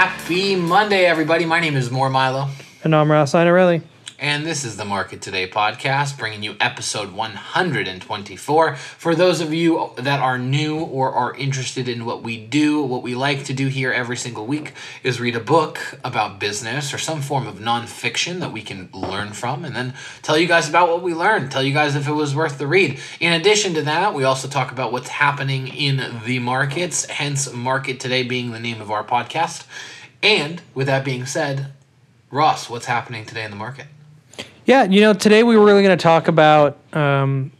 happy Monday, everybody. My name is More Milo. And I'm Ross Inarelli. And this is the Market Today podcast, bringing you episode 124. For those of you that are new or are interested in what we do, what we like to do here every single week is read a book about business or some form of nonfiction that we can learn from, and then tell you guys about what we learned, tell you guys if it was worth the read. In addition to that, we also talk about what's happening in the markets, hence Market Today being the name of our podcast. And with that being said, Ross, what's happening today in the market? Yeah, you know, today we were really going to talk about, um,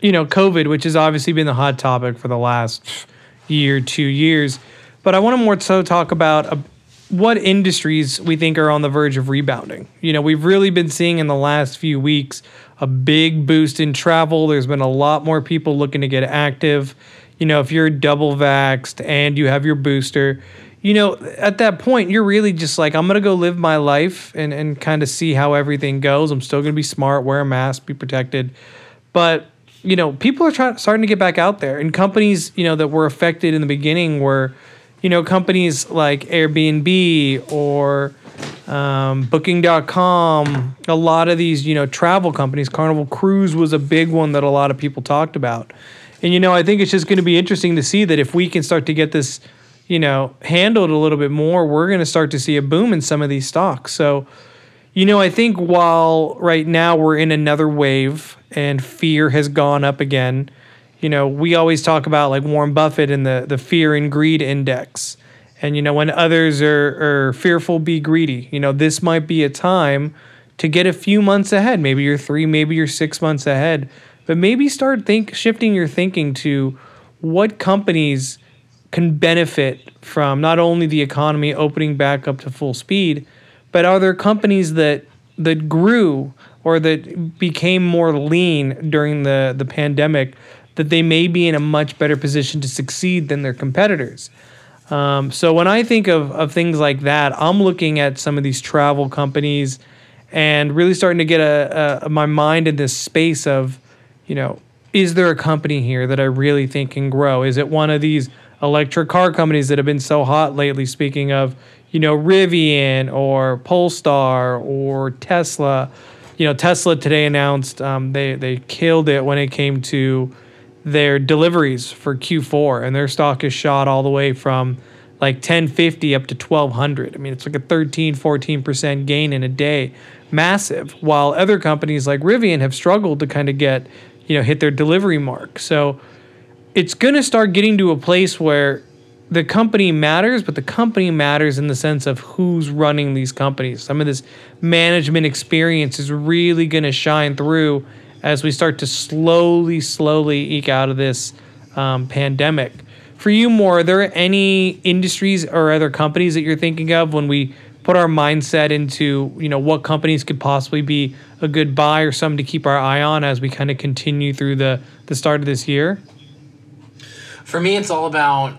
you know, COVID, which has obviously been the hot topic for the last year, two years. But I want to more so talk about uh, what industries we think are on the verge of rebounding. You know, we've really been seeing in the last few weeks a big boost in travel. There's been a lot more people looking to get active. You know, if you're double vaxxed and you have your booster, you know, at that point, you're really just like, I'm going to go live my life and, and kind of see how everything goes. I'm still going to be smart, wear a mask, be protected. But, you know, people are trying, starting to get back out there. And companies, you know, that were affected in the beginning were, you know, companies like Airbnb or um, Booking.com, a lot of these, you know, travel companies. Carnival Cruise was a big one that a lot of people talked about. And, you know, I think it's just going to be interesting to see that if we can start to get this – you know, handled a little bit more, we're going to start to see a boom in some of these stocks. So, you know, I think while right now we're in another wave and fear has gone up again, you know, we always talk about like Warren Buffett and the the fear and greed index. And you know, when others are, are fearful, be greedy. You know, this might be a time to get a few months ahead. Maybe you're three, maybe you're six months ahead. But maybe start think shifting your thinking to what companies can benefit from not only the economy opening back up to full speed, but are there companies that that grew or that became more lean during the, the pandemic that they may be in a much better position to succeed than their competitors? Um, so when I think of, of things like that, I'm looking at some of these travel companies and really starting to get a, a, my mind in this space of, you know, is there a company here that I really think can grow? Is it one of these electric car companies that have been so hot lately. Speaking of, you know, Rivian or Polestar or Tesla. You know, Tesla today announced um, they they killed it when it came to their deliveries for Q4, and their stock is shot all the way from like 1050 up to 1200. I mean, it's like a 13, 14% gain in a day. Massive. While other companies like Rivian have struggled to kind of get, you know, hit their delivery mark. So, it's going to start getting to a place where the company matters, but the company matters in the sense of who's running these companies. Some of this management experience is really going to shine through as we start to slowly, slowly eke out of this um, pandemic. For you, more, are there any industries or other companies that you're thinking of when we put our mindset into, you know, what companies could possibly be a good buy or some to keep our eye on as we kind of continue through the the start of this year? For me, it's all about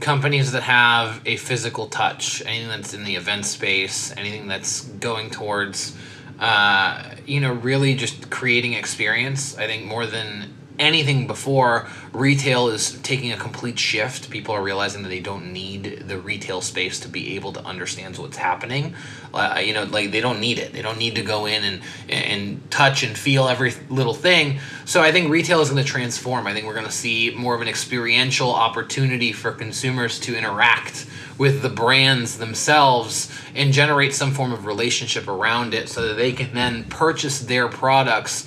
companies that have a physical touch, anything that's in the event space, anything that's going towards, uh, you know, really just creating experience. I think more than anything before, retail is taking a complete shift. People are realizing that they don't need the retail space to be able to understand what's happening. Uh, you know, like they don't need it. They don't need to go in and and touch and feel every little thing. So I think retail is going to transform. I think we're going to see more of an experiential opportunity for consumers to interact with the brands themselves and generate some form of relationship around it so that they can then purchase their products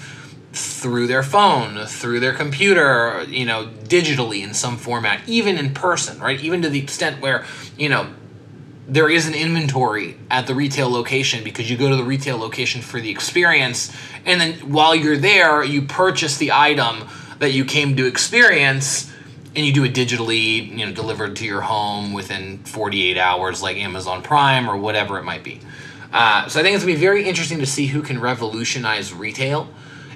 through their phone, through their computer, you know, digitally in some format, even in person, right? Even to the extent where, you know, there is an inventory at the retail location because you go to the retail location for the experience and then while you're there you purchase the item that you came to experience and you do it digitally you know delivered to your home within 48 hours like amazon prime or whatever it might be uh, so i think it's going to be very interesting to see who can revolutionize retail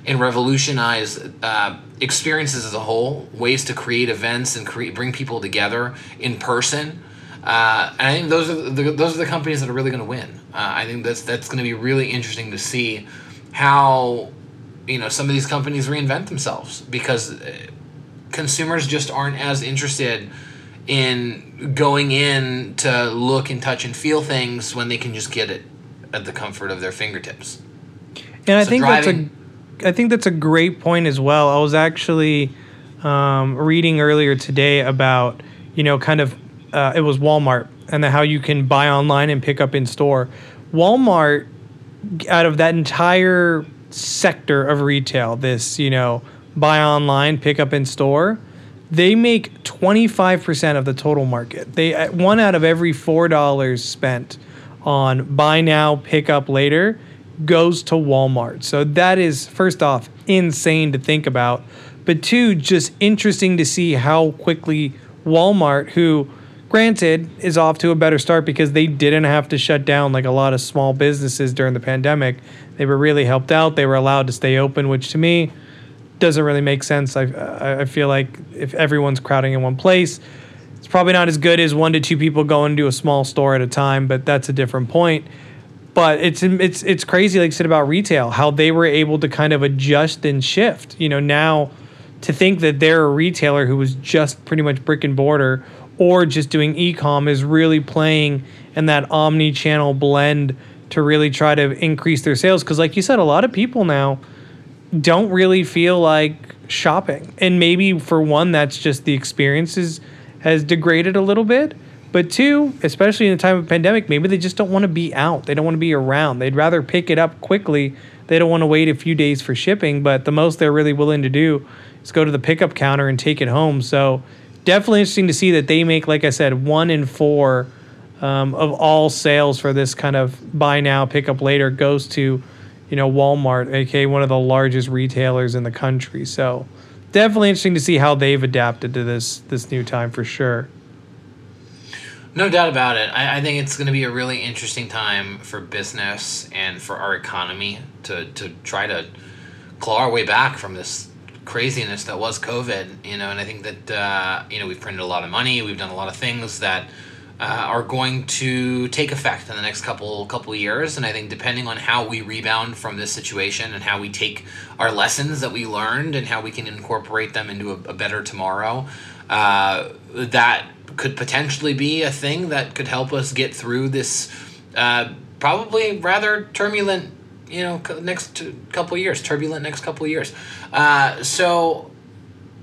and revolutionize uh, experiences as a whole, ways to create events and create bring people together in person. Uh, and I think those are the, those are the companies that are really going to win. Uh, I think that's that's going to be really interesting to see how you know some of these companies reinvent themselves because uh, consumers just aren't as interested in going in to look and touch and feel things when they can just get it at the comfort of their fingertips. And I So think driving- that's a, I think that's a great point as well. I was actually um, reading earlier today about you know kind of uh, it was Walmart and the, how you can buy online and pick up in store. Walmart, out of that entire sector of retail, this you know buy online, pick up in store, they make 25% of the total market. They uh, one out of every $4 spent on buy now, pick up later goes to Walmart. So that is first off insane to think about, but two just interesting to see how quickly Walmart who granted is off to a better start because they didn't have to shut down like a lot of small businesses during the pandemic. They were really helped out. They were allowed to stay open, which to me doesn't really make sense. I, I feel like if everyone's crowding in one place, it's probably not as good as one to two people going to a small store at a time, but that's a different point. But it's it's it's crazy, like you said about retail, how they were able to kind of adjust and shift. You know, now to think that they're a retailer who was just pretty much brick and mortar or just doing e-com is really playing in that omni-channel blend to really try to increase their sales. Because, like you said, a lot of people now don't really feel like shopping. And maybe for one, that's just the experiences has degraded a little bit. But two, especially in the time of pandemic, maybe they just don't want to be out. They don't want to be around. They'd rather pick it up quickly. They don't want to wait a few days for shipping, but the most they're really willing to do is go to the pickup counter and take it home. So definitely interesting to see that they make, like I said, one in four um, of all sales for this kind of buy now, pick up later goes to, you know, Walmart, aka one of the largest retailers in the country. So definitely interesting to see how they've adapted to this this new time for sure. No doubt about it. I, I think it's going to be a really interesting time for business and for our economy to, to try to claw our way back from this craziness that was COVID. You know, and I think that uh, you know we've printed a lot of money. We've done a lot of things that uh, are going to take effect in the next couple couple years. And I think depending on how we rebound from this situation and how we take our lessons that we learned and how we can incorporate them into a, a better tomorrow, uh, that could potentially be a thing that could help us get through this uh, probably rather turbulent you know next couple years turbulent next couple years uh, so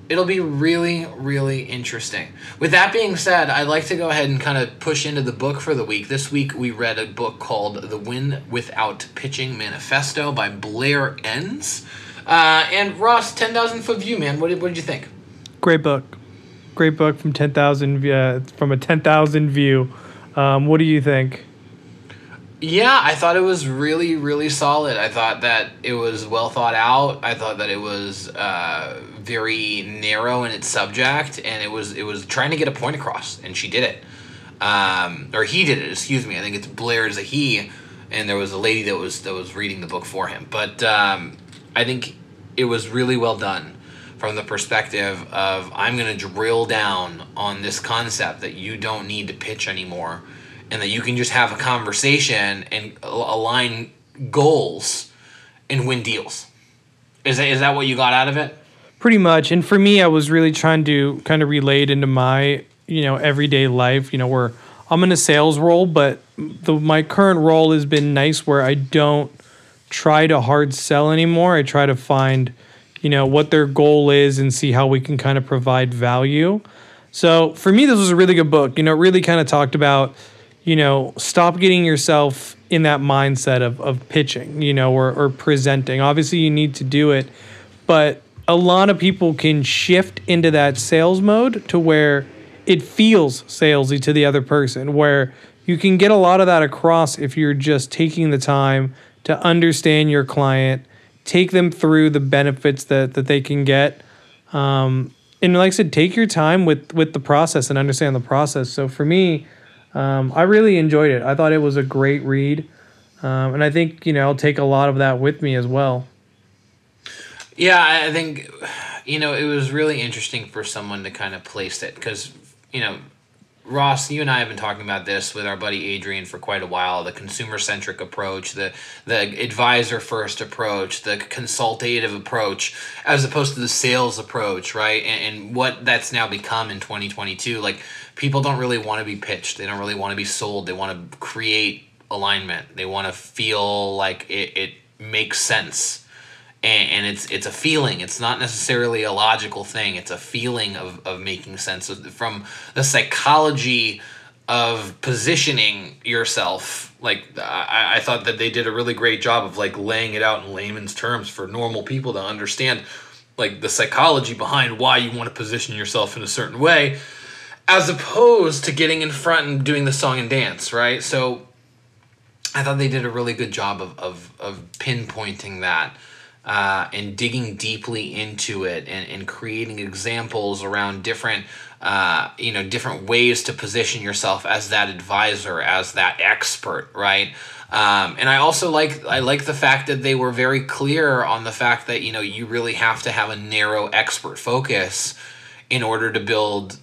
it'll be really really interesting with that being said i'd like to go ahead and kind of push into the book for the week this week we read a book called the win without pitching manifesto by blair enns uh, and ross 10000 foot view man what did, what did you think Great book, great book from ten thousand uh, from a ten thousand view. Um, what do you think? Yeah, I thought it was really, really solid. I thought that it was well thought out. I thought that it was uh, very narrow in its subject, and it was it was trying to get a point across, and she did it, um, or he did it. Excuse me. I think it's Blair a he, and there was a lady that was that was reading the book for him. But um, I think it was really well done from the perspective of I'm going to drill down on this concept that you don't need to pitch anymore and that you can just have a conversation and align goals and win deals. Is that, is that what you got out of it? Pretty much. And for me, I was really trying to kind of relate into my, you know, everyday life, you know, where I'm in a sales role, but the my current role has been nice where I don't try to hard sell anymore. I try to find, you know, what their goal is and see how we can kind of provide value. So for me, this was a really good book. You know, it really kind of talked about, you know, stop getting yourself in that mindset of, of pitching, you know, or, or presenting. Obviously, you need to do it, but a lot of people can shift into that sales mode to where it feels salesy to the other person, where you can get a lot of that across if you're just taking the time to understand your client, take them through the benefits that, that they can get. Um, and like I said, take your time with, with the process and understand the process. So for me, um, I really enjoyed it. I thought it was a great read. Um, and I think, you know, I'll take a lot of that with me as well. Yeah, I think, you know, it was really interesting for someone to kind of place it because, you know, Ross, you and I have been talking about this with our buddy Adrian for quite a while. The consumer centric approach, the the advisor first approach, the consultative approach, as opposed to the sales approach, right? And, and what that's now become in twenty twenty two. Like people don't really want to be pitched. They don't really want to be sold. They want to create alignment. They want to feel like it, it makes sense and, and it's it's a feeling. It's not necessarily a logical thing. It's a feeling of, of making sense of, from the psychology of positioning yourself. Like I, I thought that they did a really great job of like laying it out in layman's terms for normal people to understand like the psychology behind why you want to position yourself in a certain way as opposed to getting in front and doing the song and dance right so i thought they did a really good job of, of, of pinpointing that uh, and digging deeply into it and, and creating examples around different uh, you know different ways to position yourself as that advisor as that expert right? Um, and I also like I like the fact that they were very clear on the fact that you know you really have to have a narrow expert focus in order to build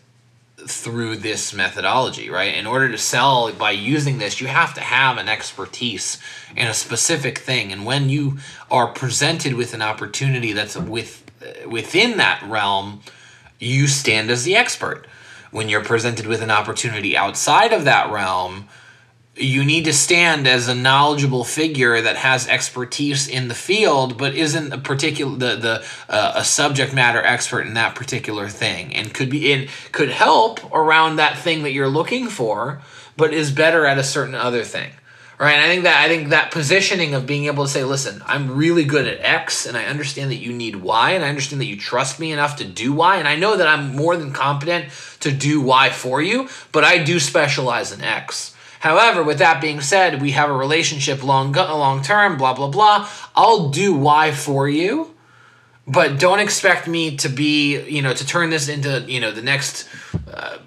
through this methodology, right? In order to sell by using this, you have to have an expertise in a specific thing. And when you are presented with an opportunity that's with within that realm, you stand as the expert. When you're presented with an opportunity outside of that realm, you need to stand as a knowledgeable figure that has expertise in the field but isn't a particular the the uh, a subject matter expert in that particular thing. And could be in could help around that thing that you're looking for but is better at a certain other thing. Right? And i think that i think that positioning of being able to say listen i'm really good at x and i understand that you need y and i understand that you trust me enough to do y and i know that i'm more than competent to do y for you but i do specialize in x However, with that being said, we have a relationship long long term, blah blah blah. I'll do Y for you, but don't expect me to be, you know, to turn this into, you know, the next uh,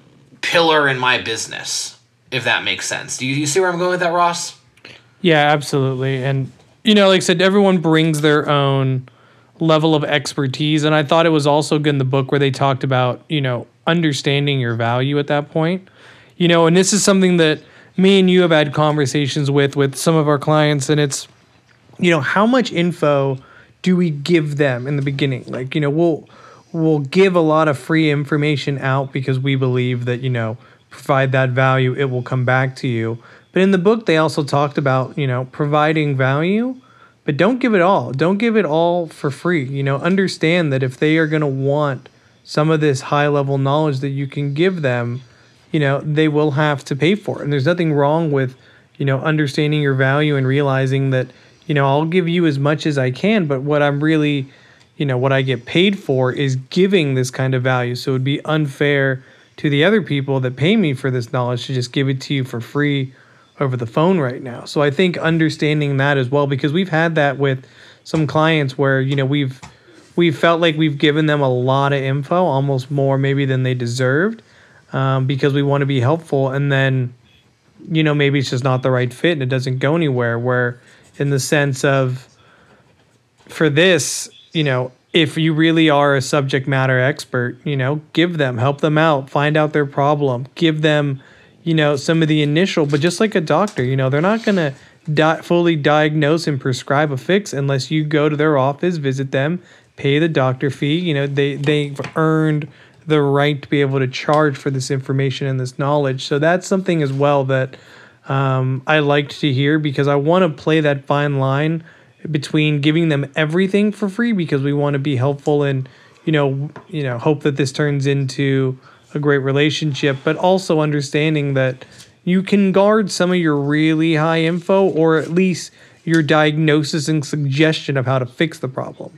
pillar in my business, if that makes sense. Do you, you see where I'm going with that, Ross? Yeah, absolutely. And you know, like I said, everyone brings their own level of expertise, and I thought it was also good in the book where they talked about, you know, understanding your value at that point. You know, and this is something that me and you have had conversations with with some of our clients and it's you know how much info do we give them in the beginning? Like you know we'll we'll give a lot of free information out because we believe that you know provide that value it will come back to you. But in the book they also talked about you know providing value but don't give it all. Don't give it all for free. You know understand that if they are going to want some of this high level knowledge that you can give them you know, they will have to pay for it. And there's nothing wrong with, you know, understanding your value and realizing that, you know, I'll give you as much as I can, but what I'm really, you know, what I get paid for is giving this kind of value. So it would be unfair to the other people that pay me for this knowledge to just give it to you for free over the phone right now. So I think understanding that as well because we've had that with some clients where, you know, we've we've felt like we've given them a lot of info, almost more maybe than they deserved um, because we want to be helpful. And then you know maybe it's just not the right fit and it doesn't go anywhere where in the sense of for this you know if you really are a subject matter expert you know give them help them out find out their problem give them you know some of the initial but just like a doctor you know they're not going to di- fully diagnose and prescribe a fix unless you go to their office visit them pay the doctor fee. You know they they've earned the right to be able to charge for this information and this knowledge. So that's something as well that um, I liked to hear because I want to play that fine line between giving them everything for free because we want to be helpful and you know you know hope that this turns into a great relationship, but also understanding that you can guard some of your really high info or at least your diagnosis and suggestion of how to fix the problem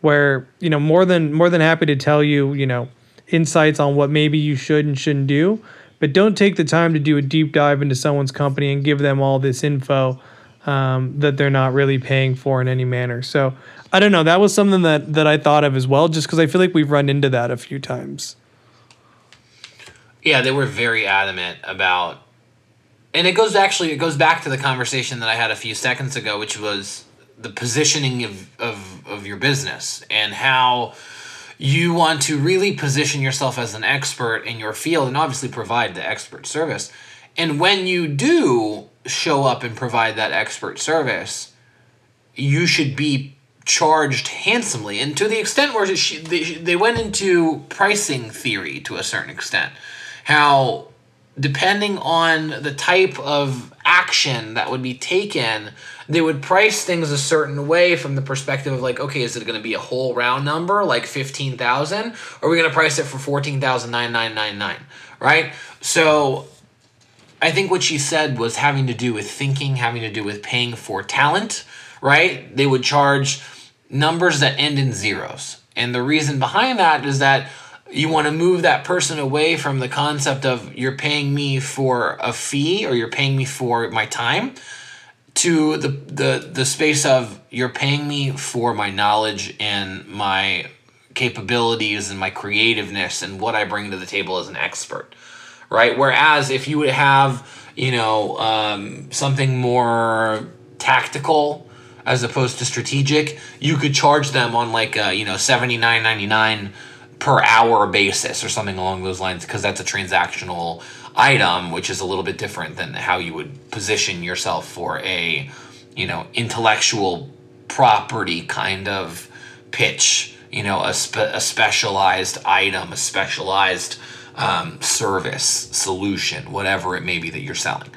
where you know more than more than happy to tell you you know insights on what maybe you should and shouldn't do. But don't take the time to do a deep dive into someone's company and give them all this info um, that they're not really paying for in any manner. So I don't know. That was something that that I thought of as well, just because I feel like we've run into that a few times. Yeah, they were very adamant about, and it goes actually it goes back to the conversation that I had a few seconds ago, which was the positioning of of, of your business and how you want to really position yourself as an expert in your field and obviously provide the expert service. And when you do show up and provide that expert service, you should be charged handsomely. And to the extent where they went into pricing theory to a certain extent, how depending on the type of action that would be taken, they would price things a certain way from the perspective of like, okay, is it going to be a whole round number like fifteen thousand, or are we going to price it for fourteen thousand nine nine nine nine, right? So, I think what she said was having to do with thinking, having to do with paying for talent, right? They would charge numbers that end in zeros, and the reason behind that is that you want to move that person away from the concept of you're paying me for a fee or you're paying me for my time to the the the space of you're paying me for my knowledge and my capabilities and my creativeness and what I bring to the table as an expert, right? Whereas if you would have you know um, something more tactical as opposed to strategic, you could charge them on like a, you know seventy nine ninety nine per hour basis or something along those lines because that's a transactional item, which is a little bit different than how you would position yourself for a, you know, intellectual property kind of pitch. You know, a, spe- a specialized item, a specialized um, service, solution, whatever it may be that you're selling.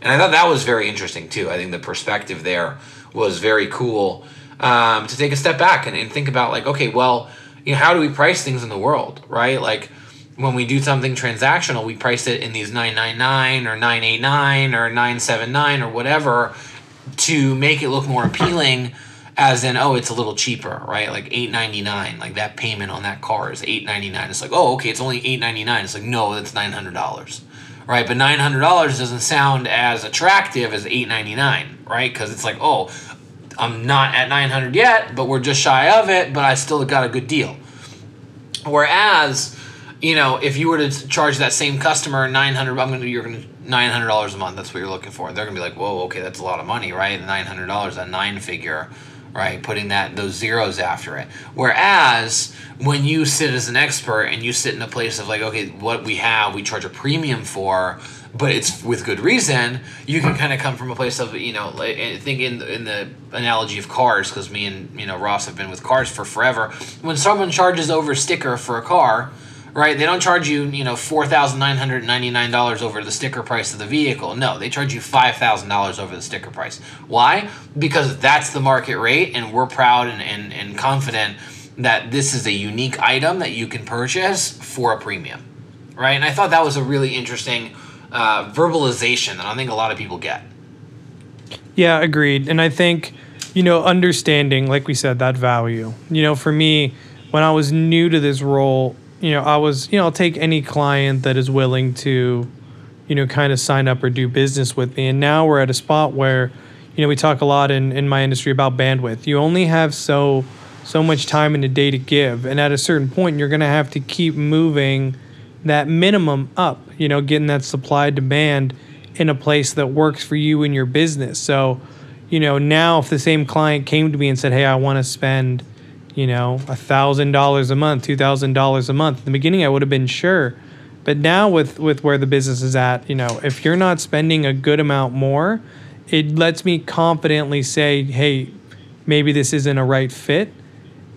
And I thought that was very interesting too. I think the perspective there was very cool um, to take a step back and, and think about like, okay, well, you know, how do we price things in the world, right? Like when we do something transactional, we price it in these 999 or 989 or 979 or whatever to make it look more appealing as in oh it's a little cheaper right? Like 899 like that payment on that car is 899 it's like oh okay it's only 899 it's like no that's $900 right? But $900 doesn't sound as attractive as 899 right? Because it's like oh i'm not at 900 yet but we're just shy of it but i still got a good deal whereas you know, if you were to charge that same customer nine hundred, I'm gonna you're gonna nine hundred dollars a month. That's what you're looking for. They're gonna be like, whoa, okay, that's a lot of money, right? Nine hundred dollars, a nine figure, right? Putting that those zeros after it. Whereas when you sit as an expert and you sit in a place of like, okay, what we have, we charge a premium for, but it's with good reason. You can kind of come from a place of you know, like, eh, think in in the analogy of cars, because me and you know Ross have been with cars for forever. When someone charges over sticker for a car right? They don't charge you, you know, four thousand nine hundred ninety nine dollars over the sticker price of the vehicle. No, they charge you five thousand dollars over the sticker price. Why? Because that's the market rate, and we're proud and, and, and confident that this is a unique item that you can purchase for a premium, right? And I thought that was a really interesting uh, verbalization that I think a lot of people get. Yeah, agreed. And I think, you know, understanding, like we said, that value. You know, for me, when I was new to this role, you know, I was, you know, I'll take any client that is willing to, you know, kind of sign up or do business with me. And now we're at a spot where, you know, we talk a lot in, in my industry about bandwidth. You only have so so much time in a day to give. And at a certain point you're gonna have to keep moving that minimum up, you know, getting that supply demand in a place that works for you and your business. So, you know, now if the same client came to me and said, Hey, I wanna spend you know, a thousand dollars a month, two thousand dollars a month. In the beginning, I would have been sure, but now with with where the business is at, you know, if you're not spending a good amount more, it lets me confidently say, hey, maybe this isn't a right fit,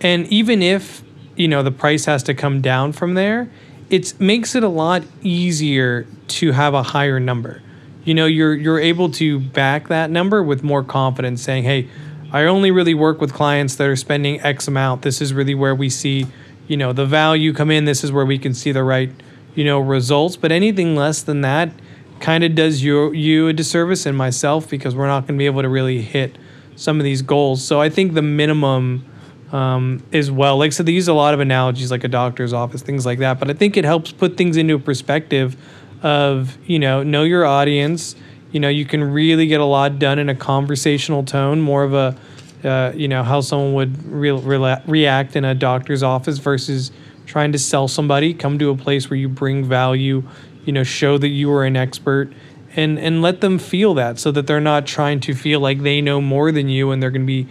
and even if you know the price has to come down from there, it makes it a lot easier to have a higher number. You know, you're you're able to back that number with more confidence, saying, hey I only really work with clients that are spending X amount. This is really where we see, you know, the value come in. This is where we can see the right, you know, results. But anything less than that kind of does you you a disservice and myself because we're not going to be able to really hit some of these goals. So I think the minimum um, is well. Like I said, they use a lot of analogies like a doctor's office, things like that. But I think it helps put things into a perspective of, you know, know your audience you know you can really get a lot done in a conversational tone more of a uh, you know how someone would re- re- react in a doctor's office versus trying to sell somebody come to a place where you bring value you know show that you are an expert and and let them feel that so that they're not trying to feel like they know more than you and they're going to be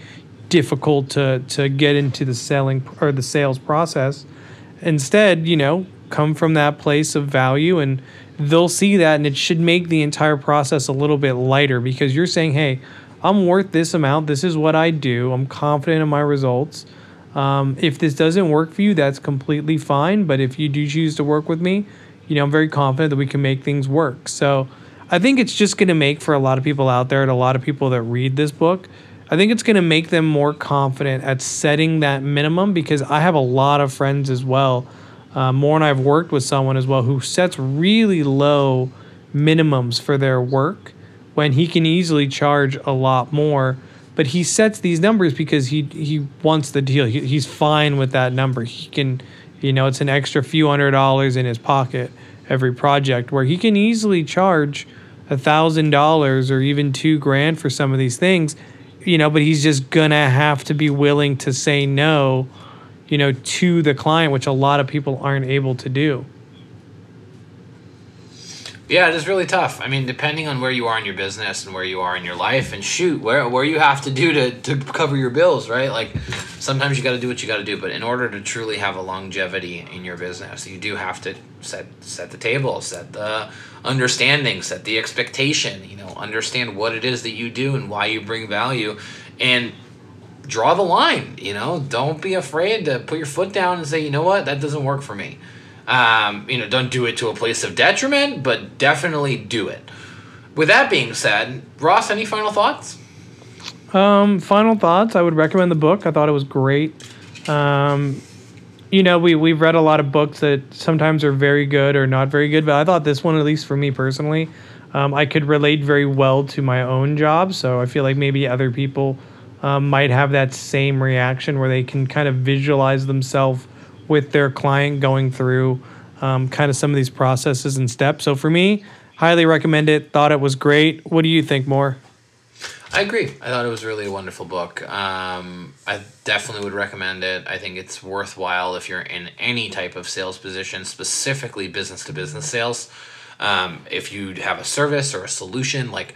difficult to to get into the selling or the sales process instead, you know, come from that place of value and they'll see that and it should make the entire process a little bit lighter because you're saying, hey, I'm worth this amount. This is what I do. I'm confident in my results. Um, if this doesn't work for you, that's completely fine. But if you do choose to work with me, you know, I'm very confident that we can make things work. So I think it's just going to make for a lot of people out there and a lot of people that read this book, I think it's going to make them more confident at setting that minimum because I have a lot of friends as well. Uh, more and I've worked with someone as well who sets really low minimums for their work when he can easily charge a lot more. But he sets these numbers because he he wants the deal. He, he's fine with that number. He can, you know, it's an extra few hundred dollars in his pocket every project where he can easily charge a thousand dollars or even two grand for some of these things, you know. But he's just gonna have to be willing to say no, you know, to the client, which a lot of people aren't able to do. Yeah, it is really tough. I mean, depending on where you are in your business and where you are in your life, and shoot, where where you have to do to, to cover your bills, right? Like sometimes you got to do what you got to do, but in order to truly have a longevity in your business, you do have to set set the table, set the understanding, set the expectation. You know, understand what it is that you do and why you bring value, and draw the line. You know, don't be afraid to put your foot down and say, you know what, that doesn't work for me. Um, you know, don't do it to a place of detriment, but definitely do it. With that being said, Ross, any final thoughts? Um, final thoughts. I would recommend the book. I thought it was great. Um, you know, we we've read a lot of books that sometimes are very good or not very good, but I thought this one, at least for me personally, um, I could relate very well to my own job. So I feel like maybe other people um, might have that same reaction where they can kind of visualize themselves with their client going through um, kind of some of these processes and steps. So for me, highly recommend it. Thought it was great. What do you think more? I agree. I thought it was really a wonderful book. Um, I definitely would recommend it. I think it's worthwhile if you're in any type of sales position, specifically business to business sales. Um, if you have a service or a solution, like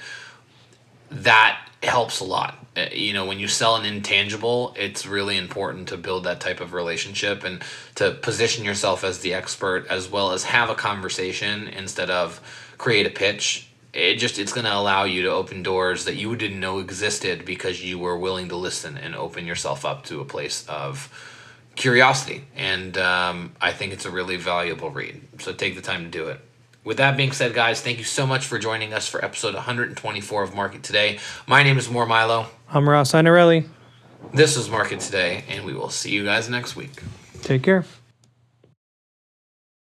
that helps a lot. Uh, you know, when you sell an intangible, it's really important to build that type of relationship and to position yourself as the expert as well as have a conversation instead of create a pitch. It just it's going to allow you to open doors that you didn't know existed because you were willing to listen and open yourself up to a place of curiosity. And um, I think it's a really valuable read. So take the time to do it. With that being said, guys, thank you so much for joining us for episode 124 of Market Today. My name is More Milo. I'm Ross Inarelli. This is Market Today, and we will see you guys next week. Take care.